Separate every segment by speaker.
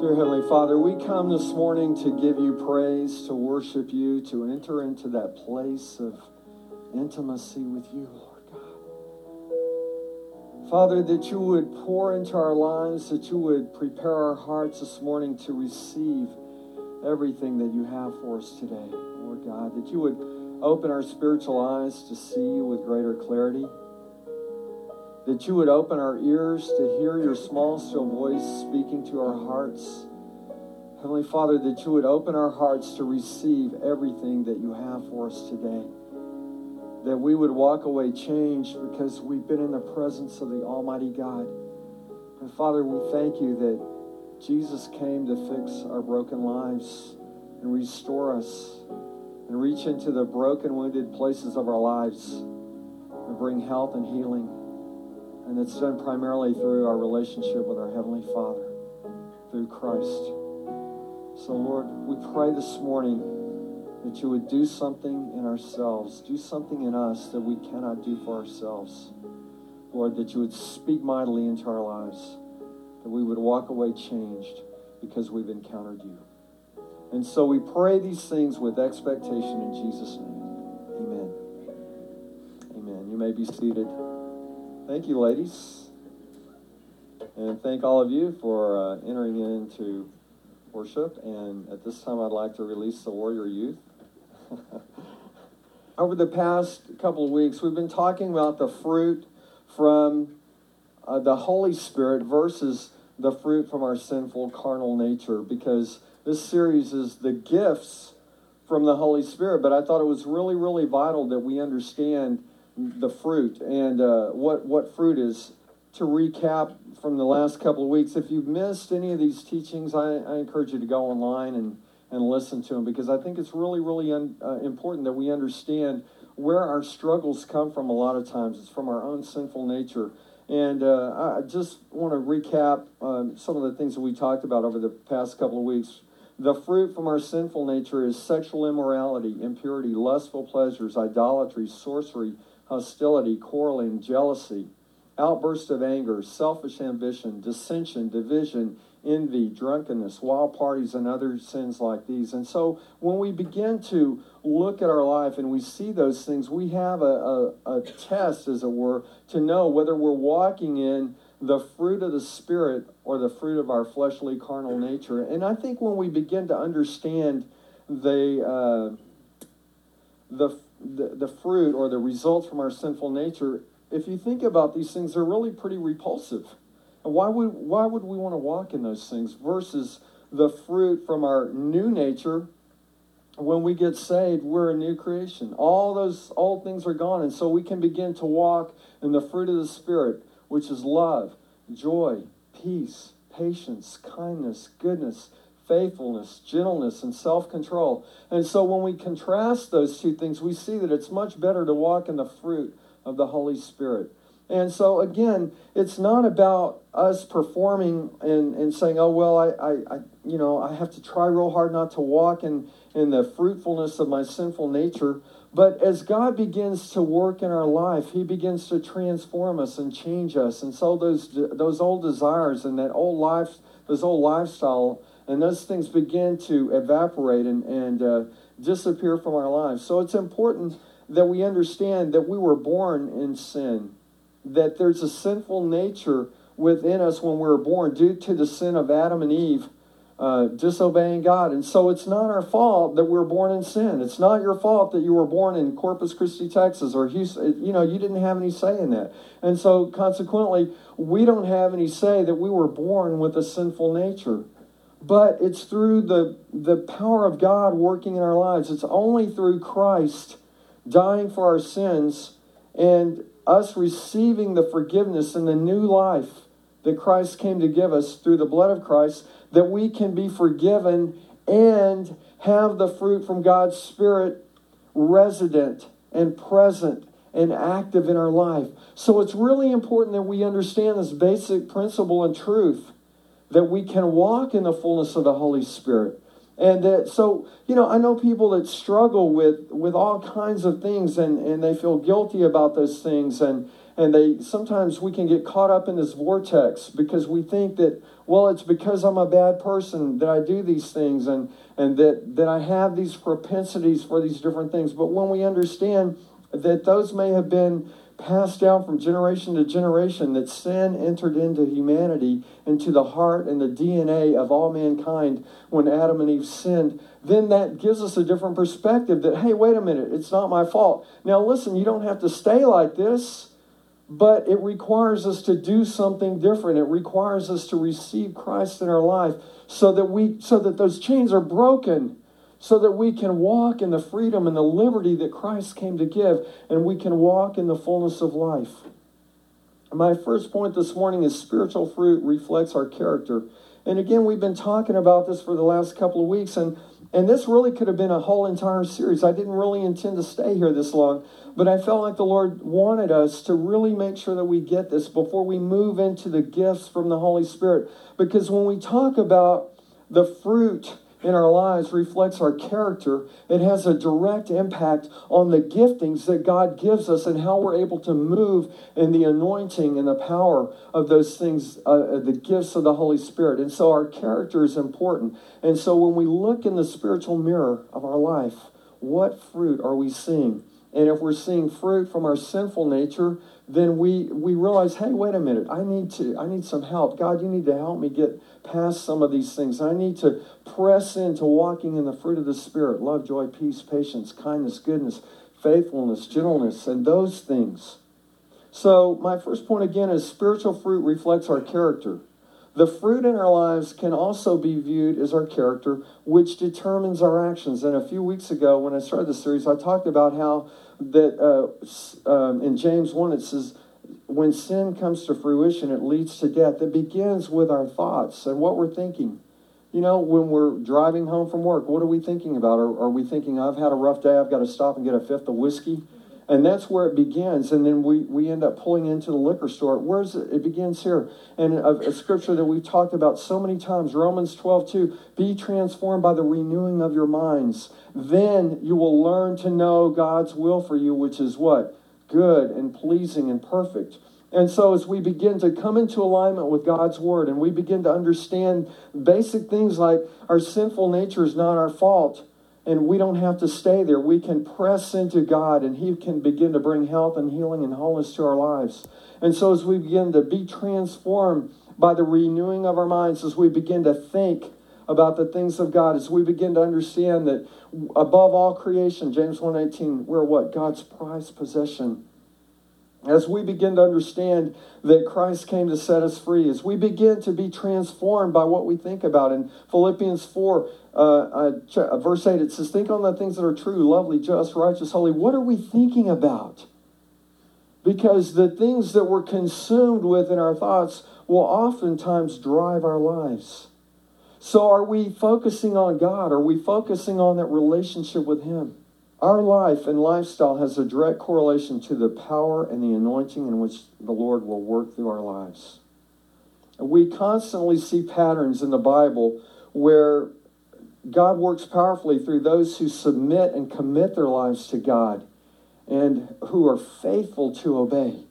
Speaker 1: Dear Heavenly Father, we come this morning to give you praise, to worship you, to enter into that place of intimacy with you, Lord God. Father, that you would pour into our lives, that you would prepare our hearts this morning to receive everything that you have for us today, Lord God, that you would open our spiritual eyes to see you with greater clarity that you would open our ears to hear your small, still voice speaking to our hearts. Heavenly Father, that you would open our hearts to receive everything that you have for us today. That we would walk away changed because we've been in the presence of the Almighty God. And Father, we thank you that Jesus came to fix our broken lives and restore us and reach into the broken, wounded places of our lives and bring health and healing. And it's done primarily through our relationship with our Heavenly Father, through Christ. So, Lord, we pray this morning that you would do something in ourselves, do something in us that we cannot do for ourselves. Lord, that you would speak mightily into our lives, that we would walk away changed because we've encountered you. And so we pray these things with expectation in Jesus' name. Amen. Amen. You may be seated. Thank you, ladies. And thank all of you for uh, entering into worship. And at this time, I'd like to release the Warrior Youth. Over the past couple of weeks, we've been talking about the fruit from uh, the Holy Spirit versus the fruit from our sinful carnal nature because this series is the gifts from the Holy Spirit. But I thought it was really, really vital that we understand the fruit and uh, what what fruit is. To recap from the last couple of weeks, if you've missed any of these teachings, I, I encourage you to go online and and listen to them because I think it's really really un, uh, important that we understand where our struggles come from. A lot of times, it's from our own sinful nature. And uh, I just want to recap um, some of the things that we talked about over the past couple of weeks. The fruit from our sinful nature is sexual immorality, impurity, lustful pleasures, idolatry, sorcery hostility, quarreling, jealousy, outburst of anger, selfish ambition, dissension, division, envy, drunkenness, wild parties, and other sins like these. And so when we begin to look at our life and we see those things, we have a, a, a test, as it were, to know whether we're walking in the fruit of the Spirit or the fruit of our fleshly carnal nature. And I think when we begin to understand the, uh, the the, the fruit or the results from our sinful nature, if you think about these things, they're really pretty repulsive. And why would, why would we want to walk in those things versus the fruit from our new nature? When we get saved, we're a new creation. All those old things are gone. And so we can begin to walk in the fruit of the Spirit, which is love, joy, peace, patience, kindness, goodness, faithfulness, gentleness, and self control. And so when we contrast those two things, we see that it's much better to walk in the fruit of the Holy Spirit. And so again, it's not about us performing and, and saying, oh, well, I, I, I, you know, I have to try real hard not to walk in, in the fruitfulness of my sinful nature. But as God begins to work in our life, He begins to transform us and change us. And so those, those old desires and that old life, those old lifestyle and those things begin to evaporate and, and uh, disappear from our lives. So it's important that we understand that we were born in sin, that there's a sinful nature within us when we were born due to the sin of Adam and Eve. Uh, disobeying God. And so it's not our fault that we were born in sin. It's not your fault that you were born in Corpus Christi, Texas, or Houston. You know, you didn't have any say in that. And so consequently, we don't have any say that we were born with a sinful nature but it's through the, the power of God working in our lives. It's only through Christ dying for our sins and us receiving the forgiveness and the new life that Christ came to give us through the blood of Christ that we can be forgiven and have the fruit from God's Spirit resident and present and active in our life. So it's really important that we understand this basic principle and truth that we can walk in the fullness of the Holy Spirit. And that, so, you know, I know people that struggle with, with all kinds of things and, and they feel guilty about those things. And, and they sometimes we can get caught up in this vortex because we think that well it's because i'm a bad person that i do these things and and that that i have these propensities for these different things but when we understand that those may have been passed down from generation to generation that sin entered into humanity into the heart and the dna of all mankind when adam and eve sinned then that gives us a different perspective that hey wait a minute it's not my fault now listen you don't have to stay like this but it requires us to do something different. It requires us to receive Christ in our life so that we so that those chains are broken so that we can walk in the freedom and the liberty that Christ came to give and we can walk in the fullness of life. My first point this morning is spiritual fruit reflects our character. And again, we've been talking about this for the last couple of weeks and and this really could have been a whole entire series. I didn't really intend to stay here this long, but I felt like the Lord wanted us to really make sure that we get this before we move into the gifts from the Holy Spirit. Because when we talk about the fruit in our lives reflects our character, it has a direct impact on the giftings that God gives us and how we're able to move in the anointing and the power of those things, uh, uh the gifts of the Holy Spirit. And so our character is important. And so when we look in the spiritual mirror of our life, what fruit are we seeing? And if we're seeing fruit from our sinful nature, then we, we realize, hey, wait a minute, I need to I need some help. God, you need to help me get past some of these things. I need to press into walking in the fruit of the Spirit love, joy, peace, patience, kindness, goodness, faithfulness, gentleness, and those things. So, my first point again is spiritual fruit reflects our character. The fruit in our lives can also be viewed as our character, which determines our actions. And a few weeks ago, when I started the series, I talked about how that uh, um, in James 1 it says, when sin comes to fruition, it leads to death. It begins with our thoughts and what we're thinking. You know, when we're driving home from work, what are we thinking about? Are, are we thinking, I've had a rough day, I've got to stop and get a fifth of whiskey? And that's where it begins. And then we, we end up pulling into the liquor store. Where's it? It begins here. And a, a scripture that we've talked about so many times, Romans 12, 2, be transformed by the renewing of your minds. Then you will learn to know God's will for you, which is what? Good and pleasing and perfect. And so, as we begin to come into alignment with God's word and we begin to understand basic things like our sinful nature is not our fault, and we don't have to stay there. We can press into God, and He can begin to bring health and healing and wholeness to our lives. And so, as we begin to be transformed by the renewing of our minds, as we begin to think about the things of God, as we begin to understand that above all creation, James 1:18, we're what? God's prized possession as we begin to understand that Christ came to set us free, as we begin to be transformed by what we think about. In Philippians 4, uh, uh, uh, verse 8, it says, Think on the things that are true, lovely, just, righteous, holy. What are we thinking about? Because the things that we're consumed with in our thoughts will oftentimes drive our lives. So, are we focusing on God? Are we focusing on that relationship with Him? Our life and lifestyle has a direct correlation to the power and the anointing in which the Lord will work through our lives. We constantly see patterns in the Bible where God works powerfully through those who submit and commit their lives to God and who are faithful to obey.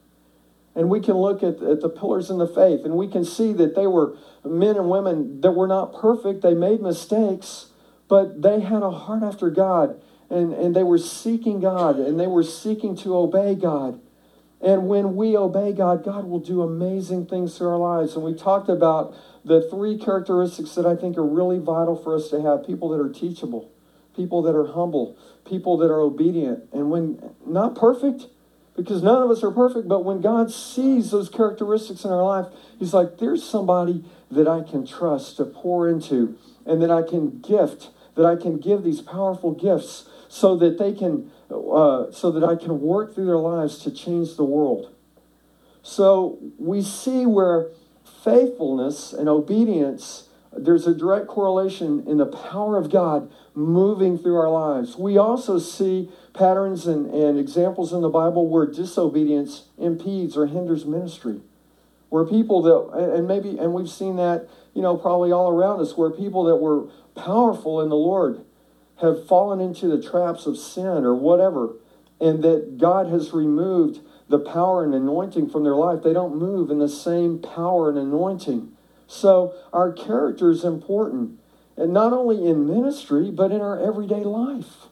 Speaker 1: And we can look at, at the pillars in the faith and we can see that they were men and women that were not perfect. They made mistakes, but they had a heart after God and, and they were seeking God and they were seeking to obey God. And when we obey God, God will do amazing things through our lives. And we talked about the three characteristics that I think are really vital for us to have people that are teachable, people that are humble, people that are obedient. And when not perfect, because none of us are perfect, but when God sees those characteristics in our life, He's like, there's somebody that I can trust to pour into and that I can gift, that I can give these powerful gifts so that they can, uh, so that I can work through their lives to change the world. So we see where faithfulness and obedience, there's a direct correlation in the power of God moving through our lives. We also see patterns and, and examples in the Bible where disobedience impedes or hinders ministry. Where people that, and maybe, and we've seen that, you know, probably all around us, where people that were powerful in the Lord have fallen into the traps of sin or whatever, and that God has removed the power and anointing from their life. They don't move in the same power and anointing. So our character is important, and not only in ministry, but in our everyday life.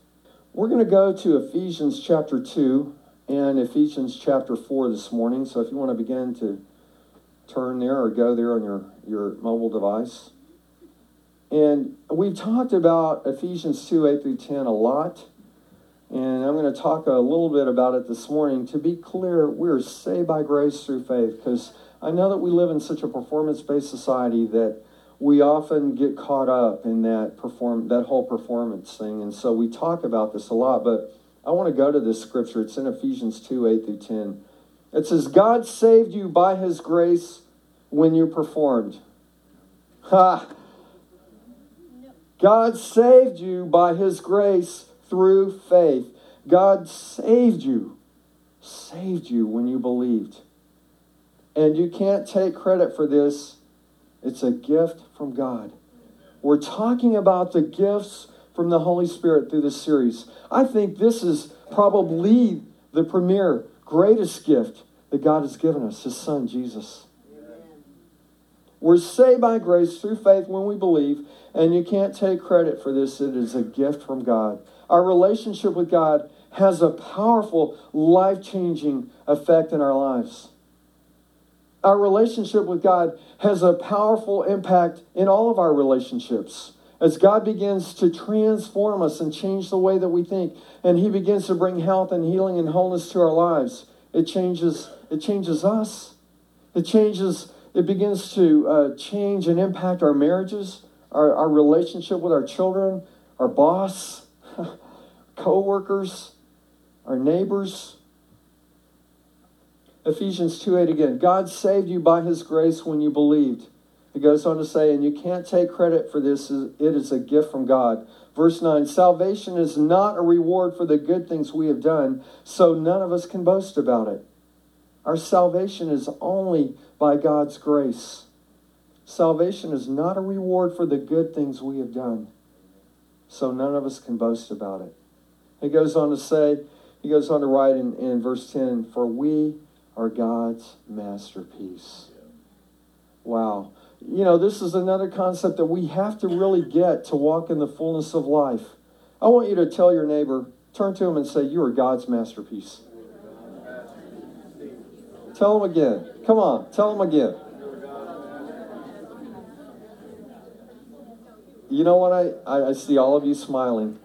Speaker 1: We're going to go to Ephesians chapter 2 and Ephesians chapter 4 this morning. So if you want to begin to turn there or go there on your, your mobile device. And we've talked about Ephesians 2 8 through 10 a lot. And I'm going to talk a little bit about it this morning. To be clear, we're saved by grace through faith because I know that we live in such a performance based society that we often get caught up in that perform that whole performance thing. And so we talk about this a lot, but I want to go to this scripture. It's in Ephesians 2 8 through 10. It says, God saved you by his grace when you performed. Ha! God saved you by his grace through faith. God saved you, saved you when you believed. And you can't take credit for this, it's a gift from God. We're talking about the gifts from the Holy Spirit through this series. I think this is probably the premier, greatest gift that God has given us His Son, Jesus. We're saved by grace through faith when we believe, and you can't take credit for this. It is a gift from God. Our relationship with God has a powerful, life changing effect in our lives. Our relationship with God has a powerful impact in all of our relationships. As God begins to transform us and change the way that we think, and He begins to bring health and healing and wholeness to our lives, it changes, it changes us. It changes, it begins to uh, change and impact our marriages, our, our relationship with our children, our boss, co workers, our neighbors. Ephesians 2 8 again. God saved you by his grace when you believed. It goes on to say, and you can't take credit for this, it is a gift from God. Verse 9 Salvation is not a reward for the good things we have done, so none of us can boast about it. Our salvation is only by God's grace. Salvation is not a reward for the good things we have done, so none of us can boast about it. He goes on to say, he goes on to write in, in verse 10 For we are God's masterpiece. Wow. You know, this is another concept that we have to really get to walk in the fullness of life. I want you to tell your neighbor, turn to him and say, You are God's masterpiece. Tell him again. Come on, tell him again. You know what? I, I, see all of you smiling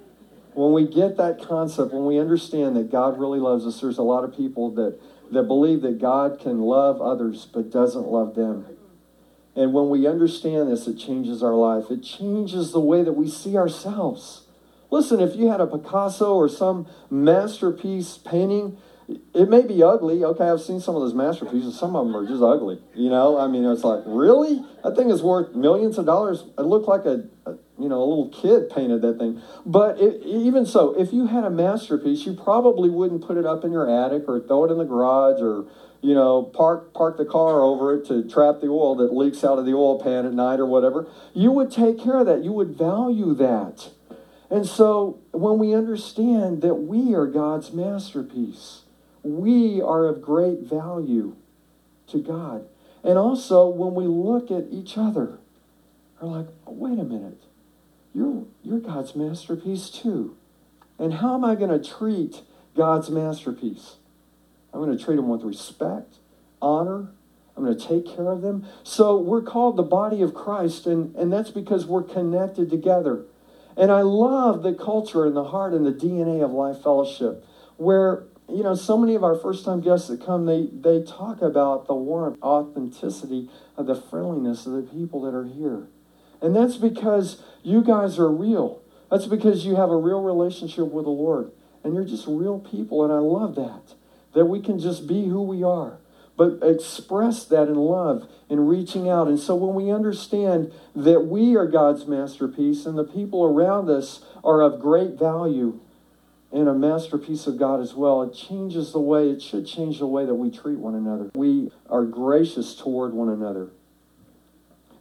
Speaker 1: when we get that concept, when we understand that God really loves us, there's a lot of people that, that believe that God can love others but doesn't love them. And when we understand this, it changes our life. It changes the way that we see ourselves. Listen, if you had a Picasso or some masterpiece painting, it may be ugly. Okay, I've seen some of those masterpieces. Some of them are just ugly. You know, I mean, it's like, really? That thing is worth millions of dollars. It looked like a, a you know, a little kid painted that thing. But it, even so, if you had a masterpiece, you probably wouldn't put it up in your attic or throw it in the garage or, you know, park park the car over it to trap the oil that leaks out of the oil pan at night or whatever. You would take care of that. You would value that. And so when we understand that we are God's masterpiece, we are of great value to God. And also, when we look at each other, we're like, wait a minute, you're, you're God's masterpiece too. And how am I going to treat God's masterpiece? I'm going to treat them with respect, honor. I'm going to take care of them. So we're called the body of Christ, and, and that's because we're connected together. And I love the culture and the heart and the DNA of Life Fellowship, where you know, so many of our first time guests that come, they, they talk about the warmth, authenticity of the friendliness of the people that are here. And that's because you guys are real. That's because you have a real relationship with the Lord. And you're just real people. And I love that. That we can just be who we are, but express that in love and reaching out. And so when we understand that we are God's masterpiece and the people around us are of great value, and a masterpiece of God as well. It changes the way, it should change the way that we treat one another. We are gracious toward one another.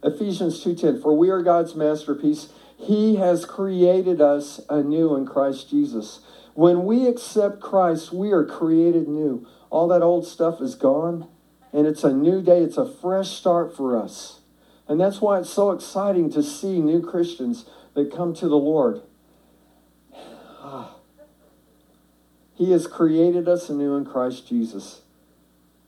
Speaker 1: Ephesians 2:10 For we are God's masterpiece. He has created us anew in Christ Jesus. When we accept Christ, we are created new. all that old stuff is gone, and it's a new day. It's a fresh start for us. And that's why it's so exciting to see new Christians that come to the Lord. He has created us anew in Christ Jesus.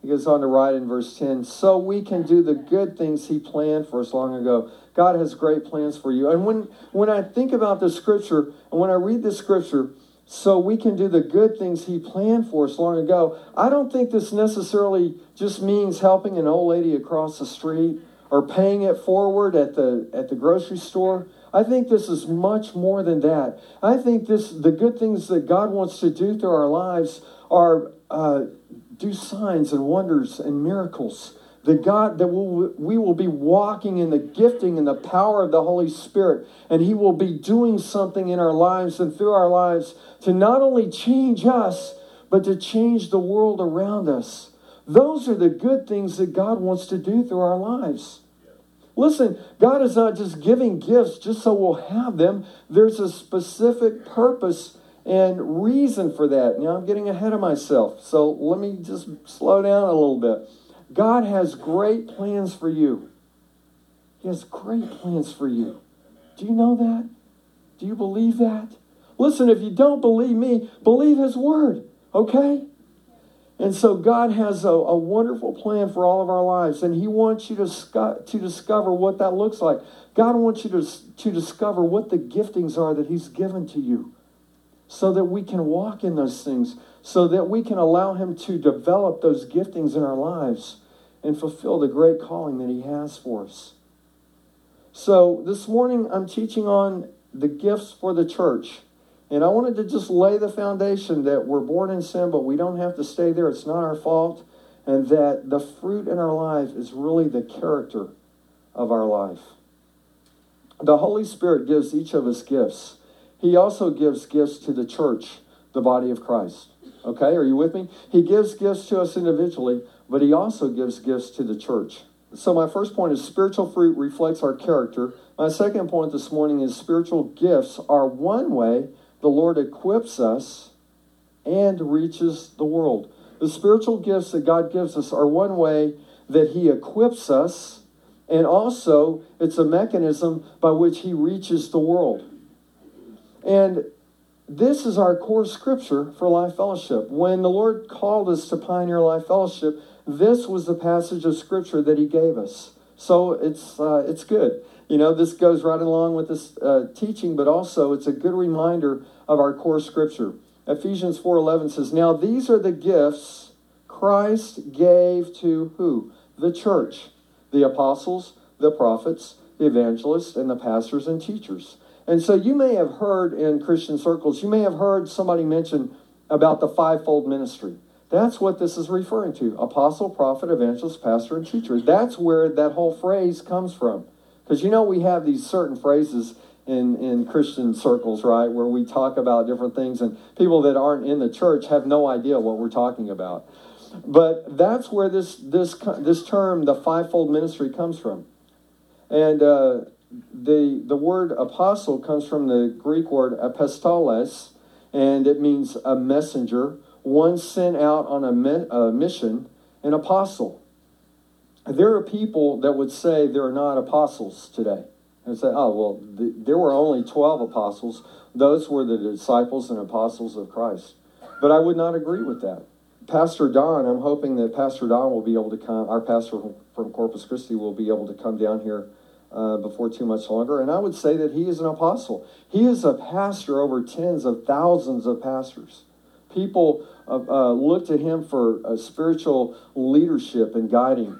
Speaker 1: He goes on to write in verse 10 so we can do the good things He planned for us long ago. God has great plans for you. And when, when I think about the scripture, and when I read the scripture, so we can do the good things He planned for us long ago, I don't think this necessarily just means helping an old lady across the street or paying it forward at the, at the grocery store. I think this is much more than that. I think this the good things that God wants to do through our lives are uh, do signs and wonders and miracles. The God that we'll, we will be walking in the gifting and the power of the Holy Spirit, and He will be doing something in our lives and through our lives to not only change us, but to change the world around us. Those are the good things that God wants to do through our lives. Listen, God is not just giving gifts just so we'll have them. There's a specific purpose and reason for that. Now, I'm getting ahead of myself, so let me just slow down a little bit. God has great plans for you. He has great plans for you. Do you know that? Do you believe that? Listen, if you don't believe me, believe His Word, okay? And so God has a, a, wonderful plan for all of our lives, and He wants you to, sco- to discover what that looks like. God wants you to, to discover what the giftings are that He's given to you so that we can walk in those things, so that we can allow Him to develop those giftings in our lives and fulfill the great calling that He has for us. So this morning, I'm teaching on the gifts for the church. And I wanted to just lay the foundation that we're born in sin, but we don't have to stay there. It's not our fault. And that the fruit in our life is really the character of our life. The Holy Spirit gives each of us gifts. He also gives gifts to the church, the body of Christ. Okay, are you with me? He gives gifts to us individually, but he also gives gifts to the church. So, my first point is spiritual fruit reflects our character. My second point this morning is spiritual gifts are one way the Lord equips us and reaches the world. The spiritual gifts that God gives us are one way that He equips us, and also it's a mechanism by which He reaches the world. And this is our core scripture for Life Fellowship. When the Lord called us to Pioneer Life Fellowship, this was the passage of scripture that He gave us. So it's uh, it's good. You know, this goes right along with this uh, teaching, but also it's a good reminder of our core scripture. Ephesians 4:11 says, "Now these are the gifts Christ gave to who? The church, the apostles, the prophets, the evangelists, and the pastors and teachers." And so you may have heard in Christian circles, you may have heard somebody mention about the fivefold ministry. That's what this is referring to apostle, prophet, evangelist, pastor, and teacher. That's where that whole phrase comes from. Because you know, we have these certain phrases in, in Christian circles, right, where we talk about different things, and people that aren't in the church have no idea what we're talking about. But that's where this, this, this term, the fivefold ministry, comes from. And uh, the, the word apostle comes from the Greek word apostolos, and it means a messenger, one sent out on a, me, a mission, an apostle there are people that would say there are not apostles today. And say, oh, well, the, there were only 12 apostles. Those were the disciples and apostles of Christ. But I would not agree with that. Pastor Don, I'm hoping that Pastor Don will be able to come, our pastor from Corpus Christi will be able to come down here uh, before too much longer. And I would say that he is an apostle. He is a pastor over tens of thousands of pastors. People uh, uh, look to him for spiritual leadership and guiding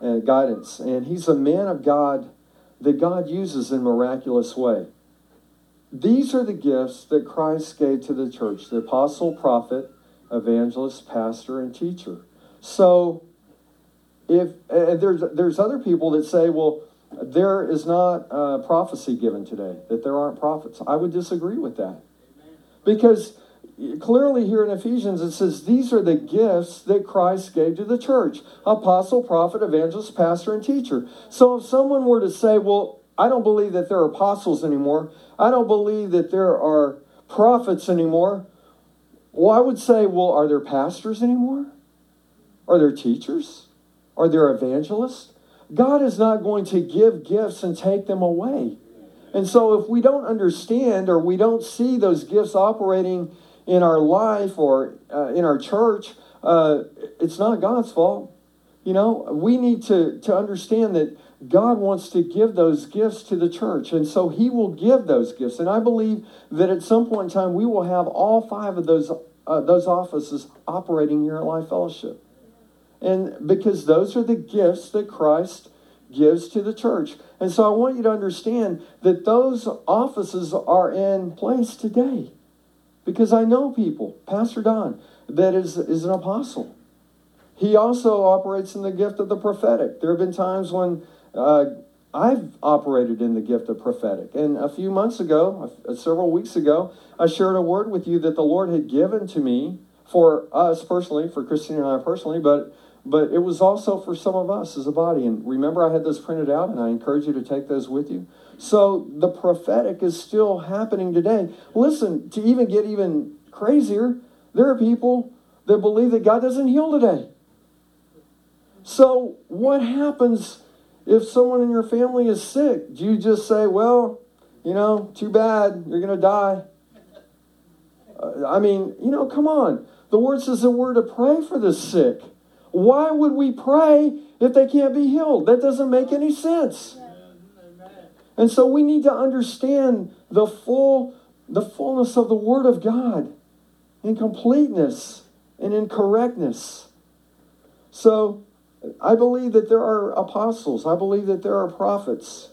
Speaker 1: and guidance. And he's a man of God that God uses in miraculous way. These are the gifts that Christ gave to the church the apostle, prophet, evangelist, pastor, and teacher. So, if there's there's other people that say, well, there is not a prophecy given today, that there aren't prophets. I would disagree with that. Because clearly here in Ephesians, it says these are the gifts that Christ gave to the church apostle, prophet, evangelist, pastor, and teacher. So if someone were to say, Well, I don't believe that there are apostles anymore, I don't believe that there are prophets anymore, well, I would say, Well, are there pastors anymore? Are there teachers? Are there evangelists? God is not going to give gifts and take them away. And so, if we don't understand or we don't see those gifts operating in our life or uh, in our church, uh, it's not God's fault. You know, we need to, to understand that God wants to give those gifts to the church. And so He will give those gifts. And I believe that at some point in time, we will have all five of those, uh, those offices operating here at Life Fellowship. And because those are the gifts that Christ gives to the church. And so I want you to understand that those offices are in place today. Because I know people, Pastor Don, that is, is an apostle. He also operates in the gift of the prophetic. There have been times when uh, I've operated in the gift of prophetic. And a few months ago, several weeks ago, I shared a word with you that the Lord had given to me for us personally, for Christine and I personally, but but it was also for some of us as a body. And remember, I had those printed out, and I encourage you to take those with you. So the prophetic is still happening today. Listen, to even get even crazier, there are people that believe that God doesn't heal today. So what happens if someone in your family is sick? Do you just say, well, you know, too bad, you're going to die? Uh, I mean, you know, come on. The word says that we're to pray for the sick. Why would we pray if they can't be healed? That doesn't make any sense. And so we need to understand the full the fullness of the word of God in completeness and in correctness. So I believe that there are apostles. I believe that there are prophets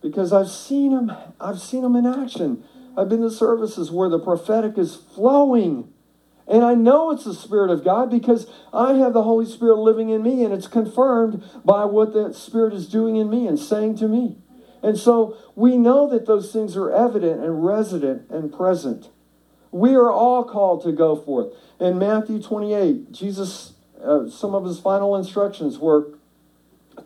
Speaker 1: because I've seen them I've seen them in action. I've been to services where the prophetic is flowing and I know it's the Spirit of God because I have the Holy Spirit living in me, and it's confirmed by what that Spirit is doing in me and saying to me. And so we know that those things are evident and resident and present. We are all called to go forth. In Matthew 28, Jesus, uh, some of his final instructions were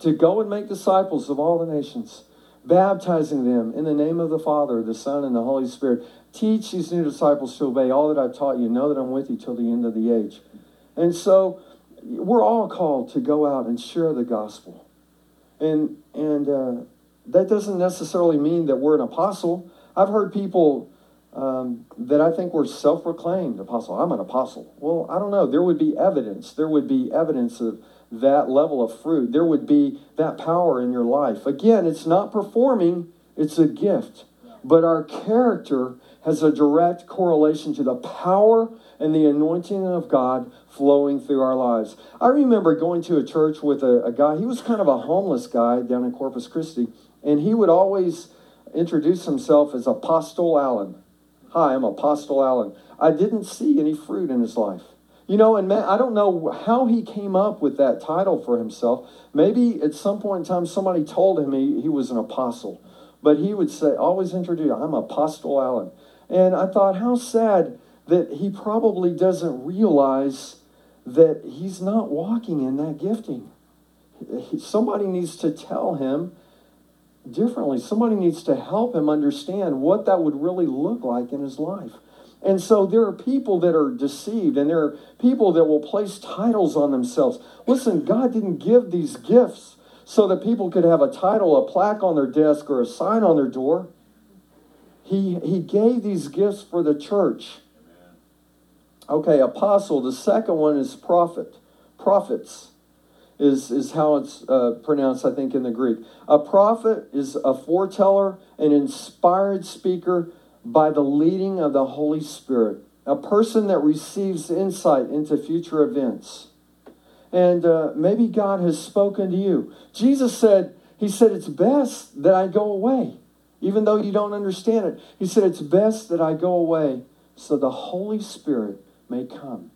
Speaker 1: to go and make disciples of all the nations, baptizing them in the name of the Father, the Son, and the Holy Spirit, Teach these new disciples to obey all that I've taught you. Know that I'm with you till the end of the age. And so we're all called to go out and share the gospel. And, and uh, that doesn't necessarily mean that we're an apostle. I've heard people um, that I think were self proclaimed apostle. I'm an apostle. Well, I don't know. There would be evidence. There would be evidence of that level of fruit. There would be that power in your life. Again, it's not performing, it's a gift. But our character has a direct correlation to the power and the anointing of God flowing through our lives. I remember going to a church with a, a, guy, he was kind of a homeless guy down in Corpus Christi, and he would always introduce himself as Apostle Allen. Hi, I'm Apostle Allen. I didn't see any fruit in his life. You know, and I don't know how he came up with that title for himself. Maybe at some point in time somebody told him he, he was an apostle. But he would say, always introduce, I'm Apostle Allen. And I thought, how sad that he probably doesn't realize that he's not walking in that gifting. Somebody needs to tell him differently. Somebody needs to help him understand what that would really look like in his life. And so there are people that are deceived, and there are people that will place titles on themselves. Listen, God didn't give these gifts so that people could have a title, a plaque on their desk, or a sign on their door. He, he gave these gifts for the church. Okay, apostle. The second one is prophet. Prophetes is, is how it's uh, pronounced, I think, in the Greek. A prophet is a foreteller, an inspired speaker by the leading of the Holy Spirit, a person that receives insight into future events. And uh, maybe God has spoken to you. Jesus said, He said, It's best that I go away even though you don't understand it. He said, It's best that I go away so the Holy Spirit may come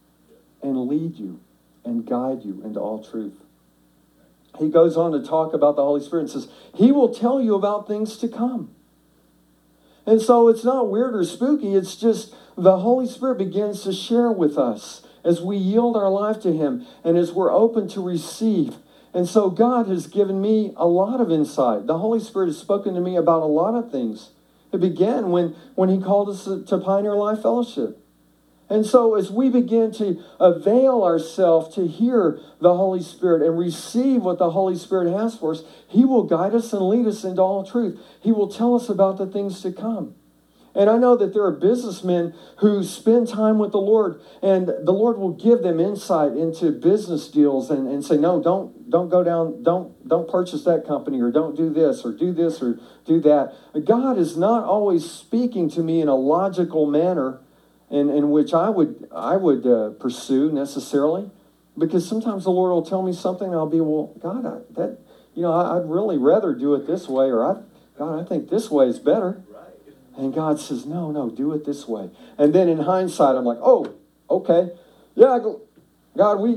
Speaker 1: and lead you and guide you into all truth. He goes on to talk about the Holy Spirit and says, He will tell you about things to come. And so it's not weird or spooky, it's just the Holy Spirit begins to share with us as we yield our life to Him and as we're open to receive and so God has given me a lot of insight. The Holy Spirit has spoken to me about a lot of things. It began when, when He called us to Pioneer Life Fellowship. And so, as we begin to avail ourselves to hear the Holy Spirit and receive what the Holy Spirit has for us, He will guide us and lead us into all truth. He will tell us about the things to come. And I know that there are businessmen who spend time with the Lord, and the Lord will give them insight into business deals and, and say, no, don't don't go down, don't don't purchase that company, or don't do this, or do this, or do that. God is not always speaking to me in a logical manner in, in which I would I would uh, pursue necessarily, because sometimes the Lord will tell me something, and I'll be, well, God, I, that you know, I, I'd really rather do it this way, or I, God, I think this way is better. And God says, no, no, do it this way. And then in hindsight, I'm like, oh, okay. Yeah, God, we,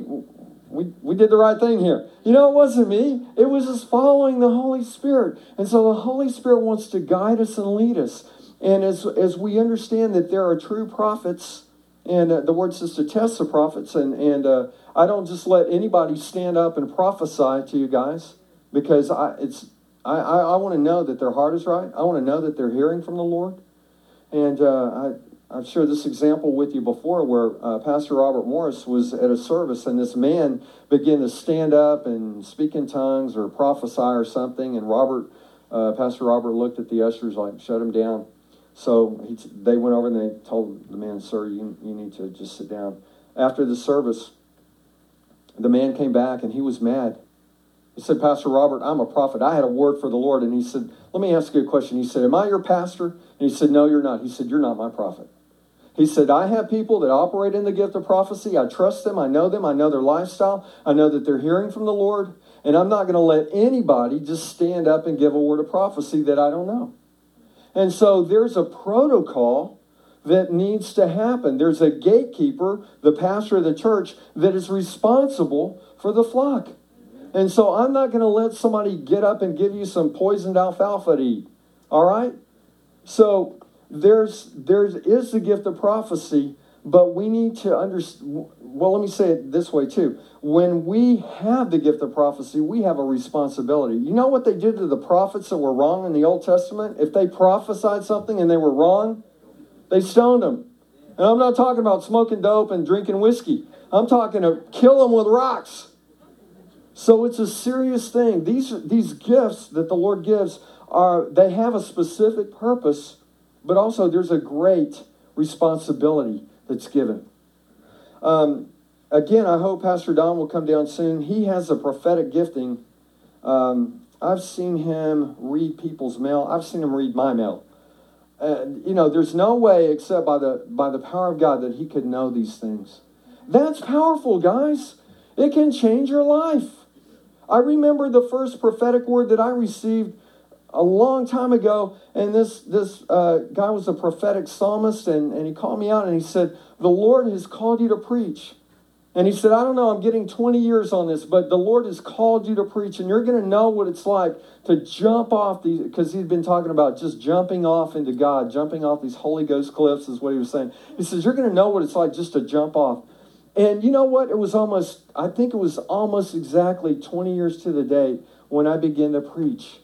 Speaker 1: we, we did the right thing here. You know, it wasn't me. It was just following the Holy Spirit. And so the Holy Spirit wants to guide us and lead us. And as, as we understand that there are true prophets, and uh, the word says to test the prophets, and, and uh, I don't just let anybody stand up and prophesy to you guys because I, it's I, I, I want to know that their heart is right. I want to know that they're hearing from the Lord. And uh, I, I've shared this example with you before where uh, Pastor Robert Morris was at a service and this man began to stand up and speak in tongues or prophesy or something. And Robert, uh, Pastor Robert looked at the ushers like, shut him down. So he, they went over and they told the man, sir, you, you need to just sit down. After the service, the man came back and he was mad. He said, Pastor Robert, I'm a prophet. I had a word for the Lord. And he said, Let me ask you a question. He said, Am I your pastor? And he said, No, you're not. He said, You're not my prophet. He said, I have people that operate in the gift of prophecy. I trust them. I know them. I know their lifestyle. I know that they're hearing from the Lord. And I'm not going to let anybody just stand up and give a word of prophecy that I don't know. And so there's a protocol that needs to happen. There's a gatekeeper, the pastor of the church, that is responsible for the flock. And so I'm not going to let somebody get up and give you some poisoned alfalfa to eat. All right? So there's there is the gift of prophecy, but we need to understand. Well, let me say it this way too. When we have the gift of prophecy, we have a responsibility. You know what they did to the prophets that were wrong in the Old Testament? If they prophesied something and they were wrong, they stoned them. And I'm not talking about smoking dope and drinking whiskey. I'm talking to kill them with rocks. So it's a serious thing. These, these gifts that the Lord gives are, they have a specific purpose, but also there's a great responsibility that's given. Um, again, I hope Pastor Don will come down soon. He has a prophetic gifting. Um, I've seen him read people's mail. I've seen him read my mail. And you know, there's no way except by the by the power of God that he could know these things. That's powerful, guys. It can change your life. I remember the first prophetic word that I received a long time ago, and this this uh, guy was a prophetic psalmist, and, and he called me out and he said, "The Lord has called you to preach." And he said, I don't know, I'm getting 20 years on this, but the Lord has called you to preach, and you're going to know what it's like to jump off these, because he's been talking about just jumping off into God, jumping off these Holy Ghost cliffs, is what he was saying. He says, You're going to know what it's like just to jump off. And you know what? It was almost, I think it was almost exactly 20 years to the day when I began to preach.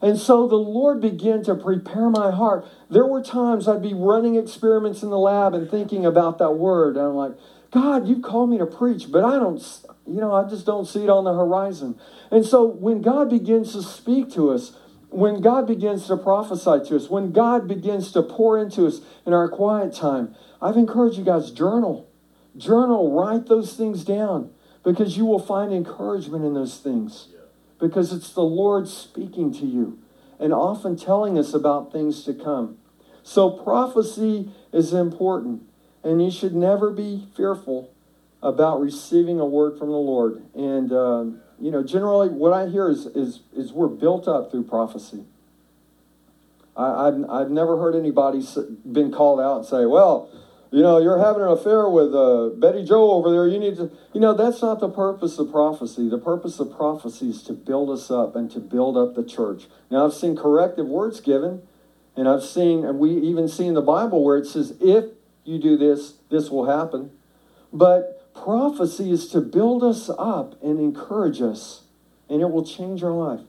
Speaker 1: And so the Lord began to prepare my heart. There were times I'd be running experiments in the lab and thinking about that word. And I'm like, God, you've called me to preach, but I don't, you know, I just don't see it on the horizon. And so when God begins to speak to us, when God begins to prophesy to us, when God begins to pour into us in our quiet time, I've encouraged you guys, journal. Journal, write those things down because you will find encouragement in those things. Because it's the Lord speaking to you and often telling us about things to come. So, prophecy is important, and you should never be fearful about receiving a word from the Lord. And, uh, you know, generally what I hear is, is, is we're built up through prophecy. I, have I've never heard anybody been called out and say, well, you know, you're having an affair with uh, Betty Joe over there. You need to, you know, that's not the purpose of prophecy. The purpose of prophecy is to build us up and to build up the church. Now, I've seen corrective words given, and I've seen, and we even see in the Bible where it says, if you do this, this will happen. But prophecy is to build us up and encourage us, and it will change our life.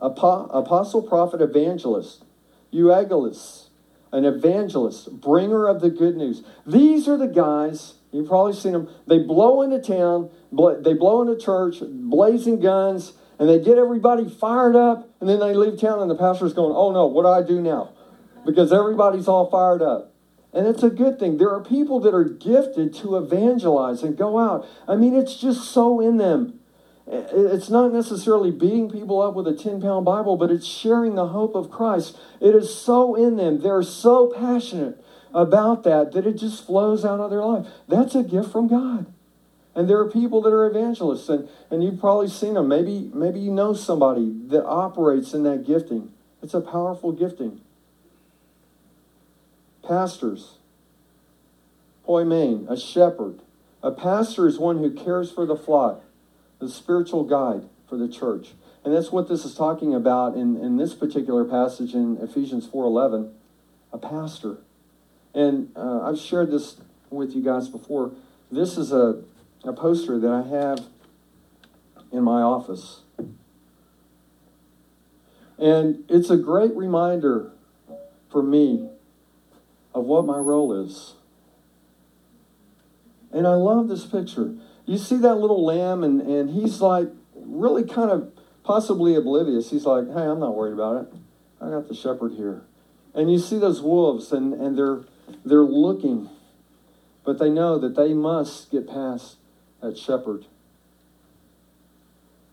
Speaker 1: Apostle, prophet, evangelist, euangelist, an evangelist, bringer of the good news. These are the guys, you've probably seen them, they blow into town, they blow into church, blazing guns, and they get everybody fired up, and then they leave town, and the pastor's going, Oh no, what do I do now? Because everybody's all fired up. And it's a good thing. There are people that are gifted to evangelize and go out. I mean, it's just so in them. It's not necessarily beating people up with a 10 pound Bible, but it's sharing the hope of Christ. It is so in them. They're so passionate about that that it just flows out of their life. That's a gift from God. And there are people that are evangelists, and, and you've probably seen them. Maybe, maybe you know somebody that operates in that gifting. It's a powerful gifting. Pastors. Poimen, a shepherd. A pastor is one who cares for the flock the spiritual guide for the church. And that's what this is talking about in, in this particular passage in Ephesians 4.11, a pastor. And uh, I've shared this with you guys before. This is a, a poster that I have in my office. And it's a great reminder for me of what my role is. And I love this picture you see that little lamb, and, and he's like really kind of possibly oblivious. He's like, hey, I'm not worried about it. I got the shepherd here. And you see those wolves, and, and they're, they're looking, but they know that they must get past that shepherd.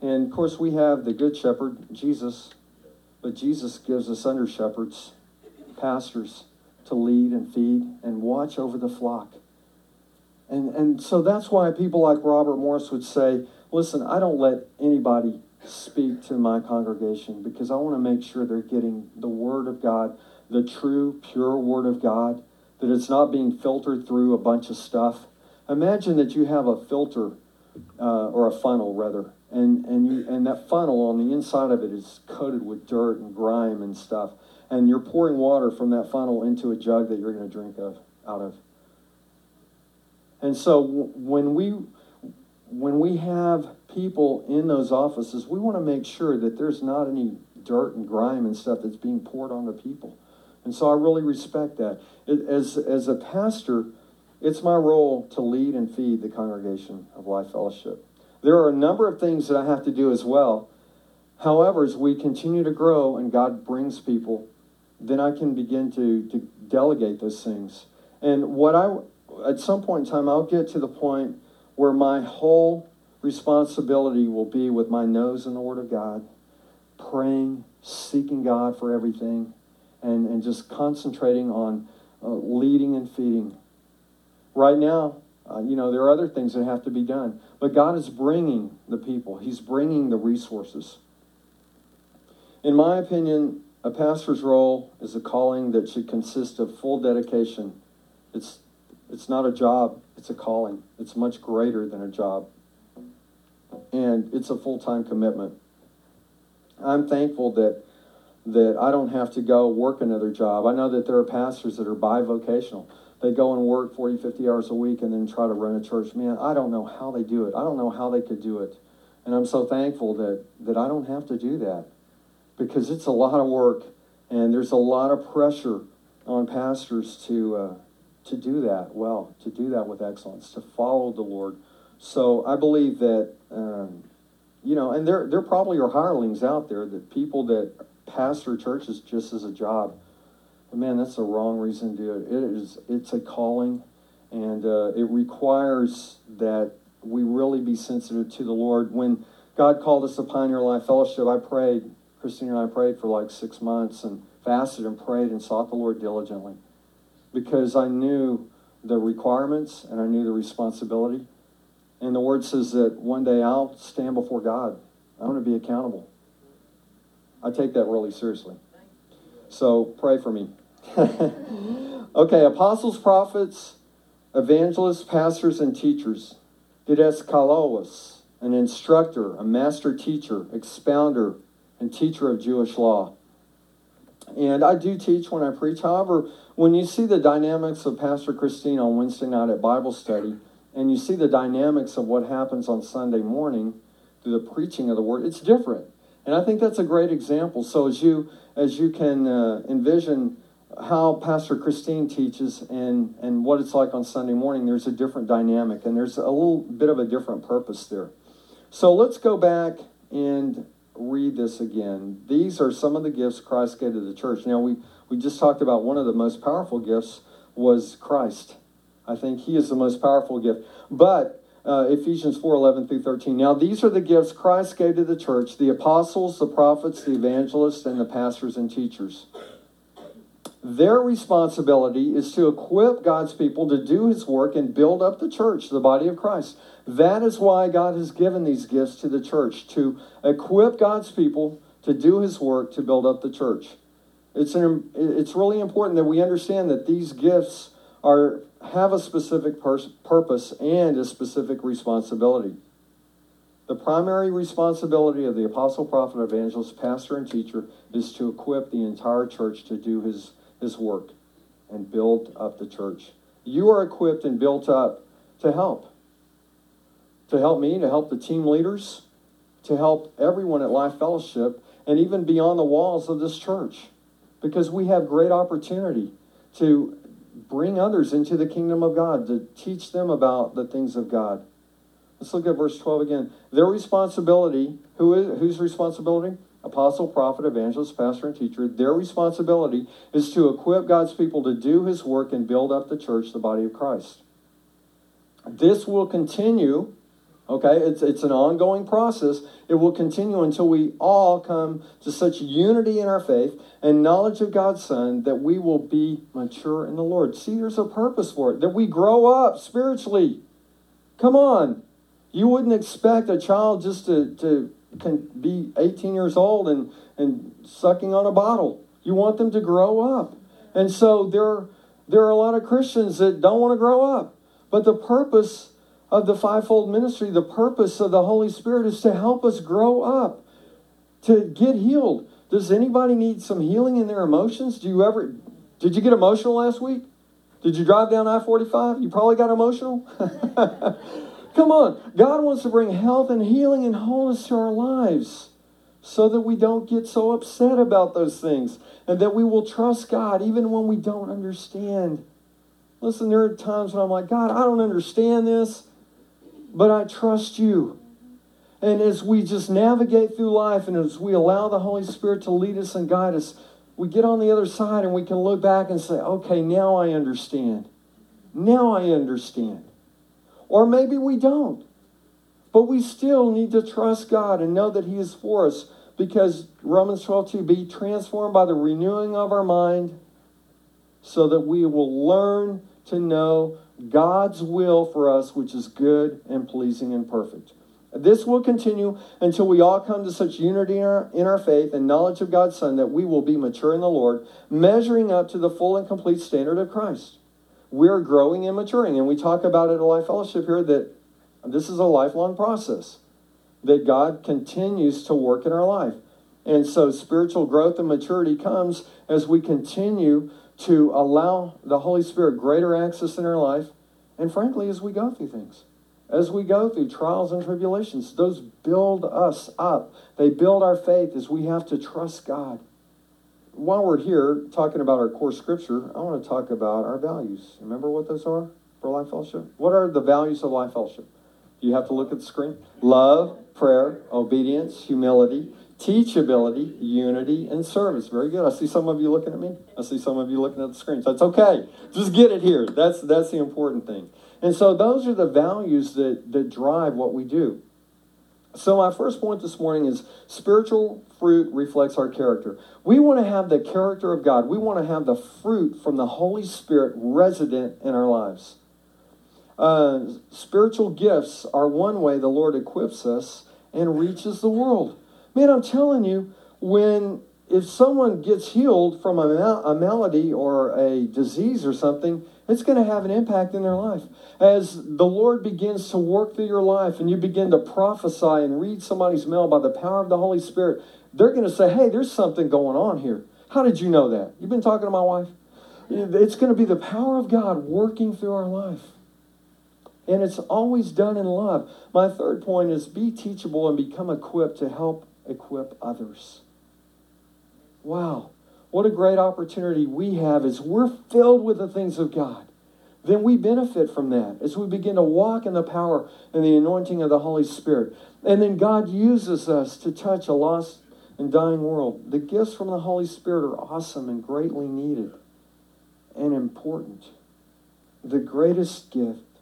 Speaker 1: And of course, we have the good shepherd, Jesus, but Jesus gives us under shepherds, pastors, to lead and feed and watch over the flock. And, and so that's why people like Robert Morris would say, listen, I don't let anybody speak to my congregation because I want to make sure they're getting the Word of God, the true, pure Word of God, that it's not being filtered through a bunch of stuff. Imagine that you have a filter, uh, or a funnel rather, and, and, you, and that funnel on the inside of it is coated with dirt and grime and stuff. And you're pouring water from that funnel into a jug that you're going to drink of, out of. And so when we when we have people in those offices, we want to make sure that there's not any dirt and grime and stuff that's being poured on the people. And so I really respect that. As as a pastor, it's my role to lead and feed the congregation of Life Fellowship. There are a number of things that I have to do as well. However, as we continue to grow and God brings people, then I can begin to, to delegate those things. And what I at some point in time, I'll get to the point where my whole responsibility will be with my nose in the Word of God, praying, seeking God for everything, and, and just concentrating on uh, leading and feeding. Right now, uh, you know, there are other things that have to be done, but God is bringing the people, He's bringing the resources. In my opinion, a pastor's role is a calling that should consist of full dedication. It's it's not a job, it's a calling. It's much greater than a job. And it's a full time commitment. I'm thankful that that I don't have to go work another job. I know that there are pastors that are bivocational. They go and work 40, 50 hours a week and then try to run a church. Man, I don't know how they do it. I don't know how they could do it. And I'm so thankful that, that I don't have to do that because it's a lot of work and there's a lot of pressure on pastors to, uh, to do that well, to do that with excellence, to follow the Lord. So I believe that, um, you know, and there, there probably are hirelings out there that people that pastor churches just as a job. But man, that's the wrong reason to do it. It is, it's a calling, and uh, it requires that we really be sensitive to the Lord. When God called us to Pioneer Life Fellowship, I prayed, Christine and I prayed for like six months and fasted and prayed and sought the Lord diligently because I knew the requirements and I knew the responsibility. And the word says that one day I'll stand before God. I'm going to be accountable. I take that really seriously. So pray for me. okay, apostles, prophets, evangelists, pastors, and teachers. Didaskalos, an instructor, a master teacher, expounder, and teacher of Jewish law. And I do teach when I preach. However, when you see the dynamics of Pastor Christine on Wednesday night at Bible study, and you see the dynamics of what happens on Sunday morning through the preaching of the word, it's different. And I think that's a great example. So as you as you can uh, envision how Pastor Christine teaches and, and what it's like on Sunday morning, there's a different dynamic and there's a little bit of a different purpose there. So let's go back and read this again. These are some of the gifts Christ gave to the church. Now, we, we just talked about one of the most powerful gifts was Christ. I think he is the most powerful gift. But uh, Ephesians 4 11 through 13. Now, these are the gifts Christ gave to the church the apostles, the prophets, the evangelists, and the pastors and teachers. Their responsibility is to equip God's people to do his work and build up the church, the body of Christ. That is why God has given these gifts to the church to equip God's people to do his work to build up the church. It's, an, it's really important that we understand that these gifts are, have a specific purpose and a specific responsibility. The primary responsibility of the apostle, prophet, evangelist, pastor, and teacher is to equip the entire church to do his, his work and build up the church. You are equipped and built up to help to help me, to help the team leaders, to help everyone at Life Fellowship, and even beyond the walls of this church. Because we have great opportunity to bring others into the kingdom of God, to teach them about the things of God. Let's look at verse 12 again. Their responsibility, who is, whose responsibility? Apostle, prophet, evangelist, pastor, and teacher. Their responsibility is to equip God's people to do his work and build up the church, the body of Christ. This will continue Okay, it's, it's an ongoing process. It will continue until we all come to such unity in our faith and knowledge of God's Son that we will be mature in the Lord. See, there's a purpose for it, that we grow up spiritually. Come on. You wouldn't expect a child just to, to can be 18 years old and, and sucking on a bottle. You want them to grow up. And so there, there are a lot of Christians that don't want to grow up. But the purpose of the fivefold ministry, the purpose of the Holy Spirit is to help us grow up, to get healed. Does anybody need some healing in their emotions? Do you ever did you get emotional last week? Did you drive down I-45? You probably got emotional. Come on. God wants to bring health and healing and wholeness to our lives so that we don't get so upset about those things and that we will trust God even when we don't understand. Listen, there are times when I'm like, God, I don't understand this but I trust you. And as we just navigate through life and as we allow the Holy Spirit to lead us and guide us, we get on the other side and we can look back and say, okay, now I understand. Now I understand. Or maybe we don't. But we still need to trust God and know that He is for us because Romans 12 2 be transformed by the renewing of our mind so that we will learn to know God's will for us, which is good and pleasing and perfect. This will continue until we all come to such unity in our, in our faith and knowledge of God's Son that we will be mature in the Lord, measuring up to the full and complete standard of Christ. We're growing and maturing, and we talk about it at Life Fellowship here that this is a lifelong process, that God continues to work in our life. And so spiritual growth and maturity comes as we continue to allow the Holy Spirit greater access in our life, and frankly, as we go through things. As we go through trials and tribulations, those build us up. They build our faith as we have to trust God. While we're here talking about our core scripture, I want to talk about our values. Remember what those are for Life Fellowship? What are the values of Life Fellowship? You have to look at the screen? Love, prayer, obedience, humility, teachability, unity, and service. Very good. I see some of you looking at me. I see some of you looking at the screens. That's okay. Just get it here. That's that's the important thing. And so those are the values that, that drive what we do. So my first point this morning is spiritual fruit reflects our character. We want to have the character of God. We want to have the fruit from the Holy Spirit resident in our lives. Uh, spiritual gifts are one way the Lord equips us and reaches the world. Man, I'm telling you, when if someone gets healed from a, mal- a malady or a disease or something, it's going to have an impact in their life. As the Lord begins to work through your life and you begin to prophesy and read somebody's mail by the power of the Holy Spirit, they're going to say, hey, there's something going on here. How did you know that? You've been talking to my wife? It's going to be the power of God working through our life. And it's always done in love. My third point is be teachable and become equipped to help equip others. Wow. What a great opportunity we have as we're filled with the things of God. Then we benefit from that as we begin to walk in the power and the anointing of the Holy Spirit. And then God uses us to touch a lost and dying world. The gifts from the Holy Spirit are awesome and greatly needed and important. The greatest gift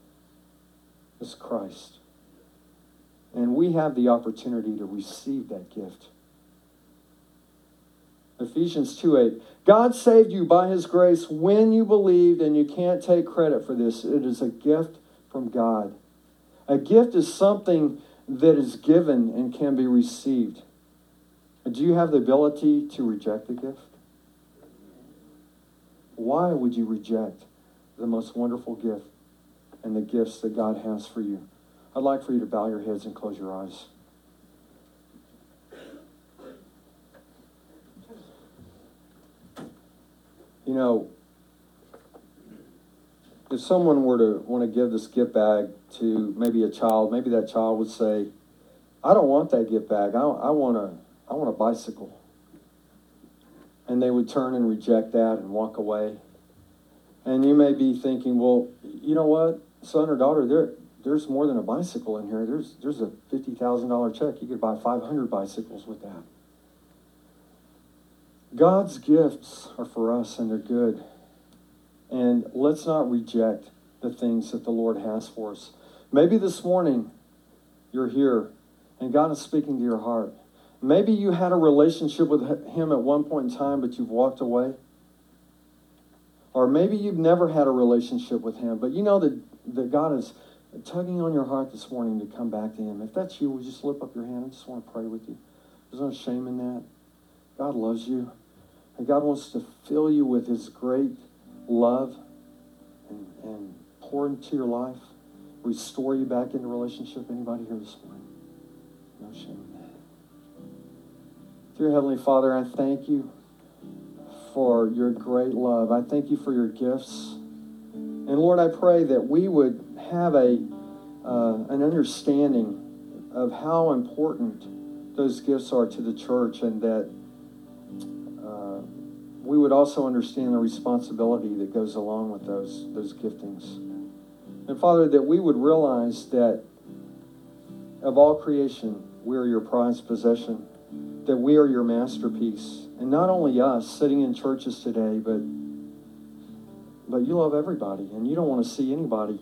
Speaker 1: is Christ. And we have the opportunity to receive that gift. Ephesians 2 8. God saved you by his grace when you believed, and you can't take credit for this. It is a gift from God. A gift is something that is given and can be received. Do you have the ability to reject the gift? Why would you reject the most wonderful gift and the gifts that God has for you? I'd like for you to bow your heads and close your eyes. You know, if someone were to want to give this gift bag to maybe a child, maybe that child would say, I don't want that gift bag. I, I, want, a, I want a bicycle. And they would turn and reject that and walk away. And you may be thinking, well, you know what, son or daughter, there, there's more than a bicycle in here. There's, there's a $50,000 check. You could buy 500 bicycles with that. God's gifts are for us and they're good. And let's not reject the things that the Lord has for us. Maybe this morning you're here and God is speaking to your heart. Maybe you had a relationship with Him at one point in time, but you've walked away. Or maybe you've never had a relationship with Him, but you know that, that God is tugging on your heart this morning to come back to Him. If that's you, would you slip up your hand? I just want to pray with you. There's no shame in that. God loves you. And God wants to fill you with His great love and, and pour into your life, restore you back into relationship. Anybody here this morning? No shame in that. Dear Heavenly Father, I thank you for your great love. I thank you for your gifts. And Lord, I pray that we would have a uh, an understanding of how important those gifts are to the church and that we would also understand the responsibility that goes along with those, those giftings. And Father, that we would realize that of all creation, we are your prized possession, that we are your masterpiece. And not only us sitting in churches today, but but you love everybody, and you don't want to see anybody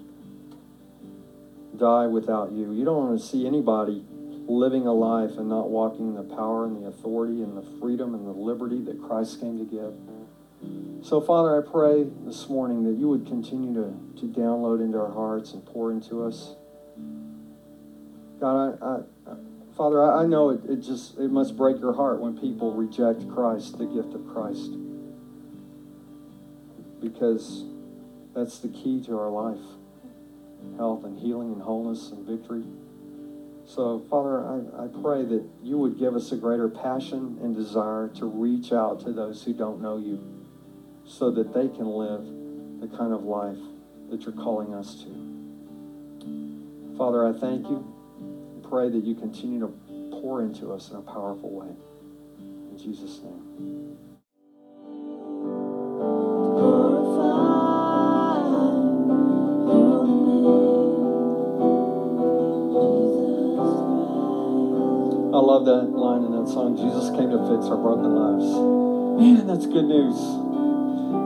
Speaker 1: die without you. You don't want to see anybody living a life and not walking in the power and the authority and the freedom and the liberty that Christ came to give. So, Father, I pray this morning that you would continue to, to download into our hearts and pour into us. God, I, I Father, I, I know it, it just it must break your heart when people reject Christ, the gift of Christ. Because that's the key to our life. Health and healing and wholeness and victory. So, Father, I, I pray that you would give us a greater passion and desire to reach out to those who don't know you so that they can live the kind of life that you're calling us to. Father, I thank you. and pray that you continue to pour into us in a powerful way. In Jesus' name. Song. Jesus came to fix our broken lives. Man, that's good news.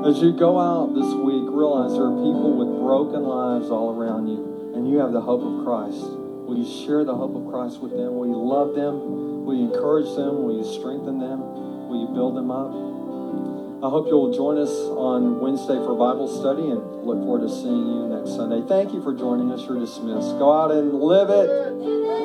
Speaker 1: As you go out this week, realize there are people with broken lives all around you, and you have the hope of Christ. Will you share the hope of Christ with them? Will you love them? Will you encourage them? Will you strengthen them? Will you build them up? I hope you'll join us on Wednesday for Bible study and look forward to seeing you next Sunday. Thank you for joining us. You're dismissed. Go out and live it.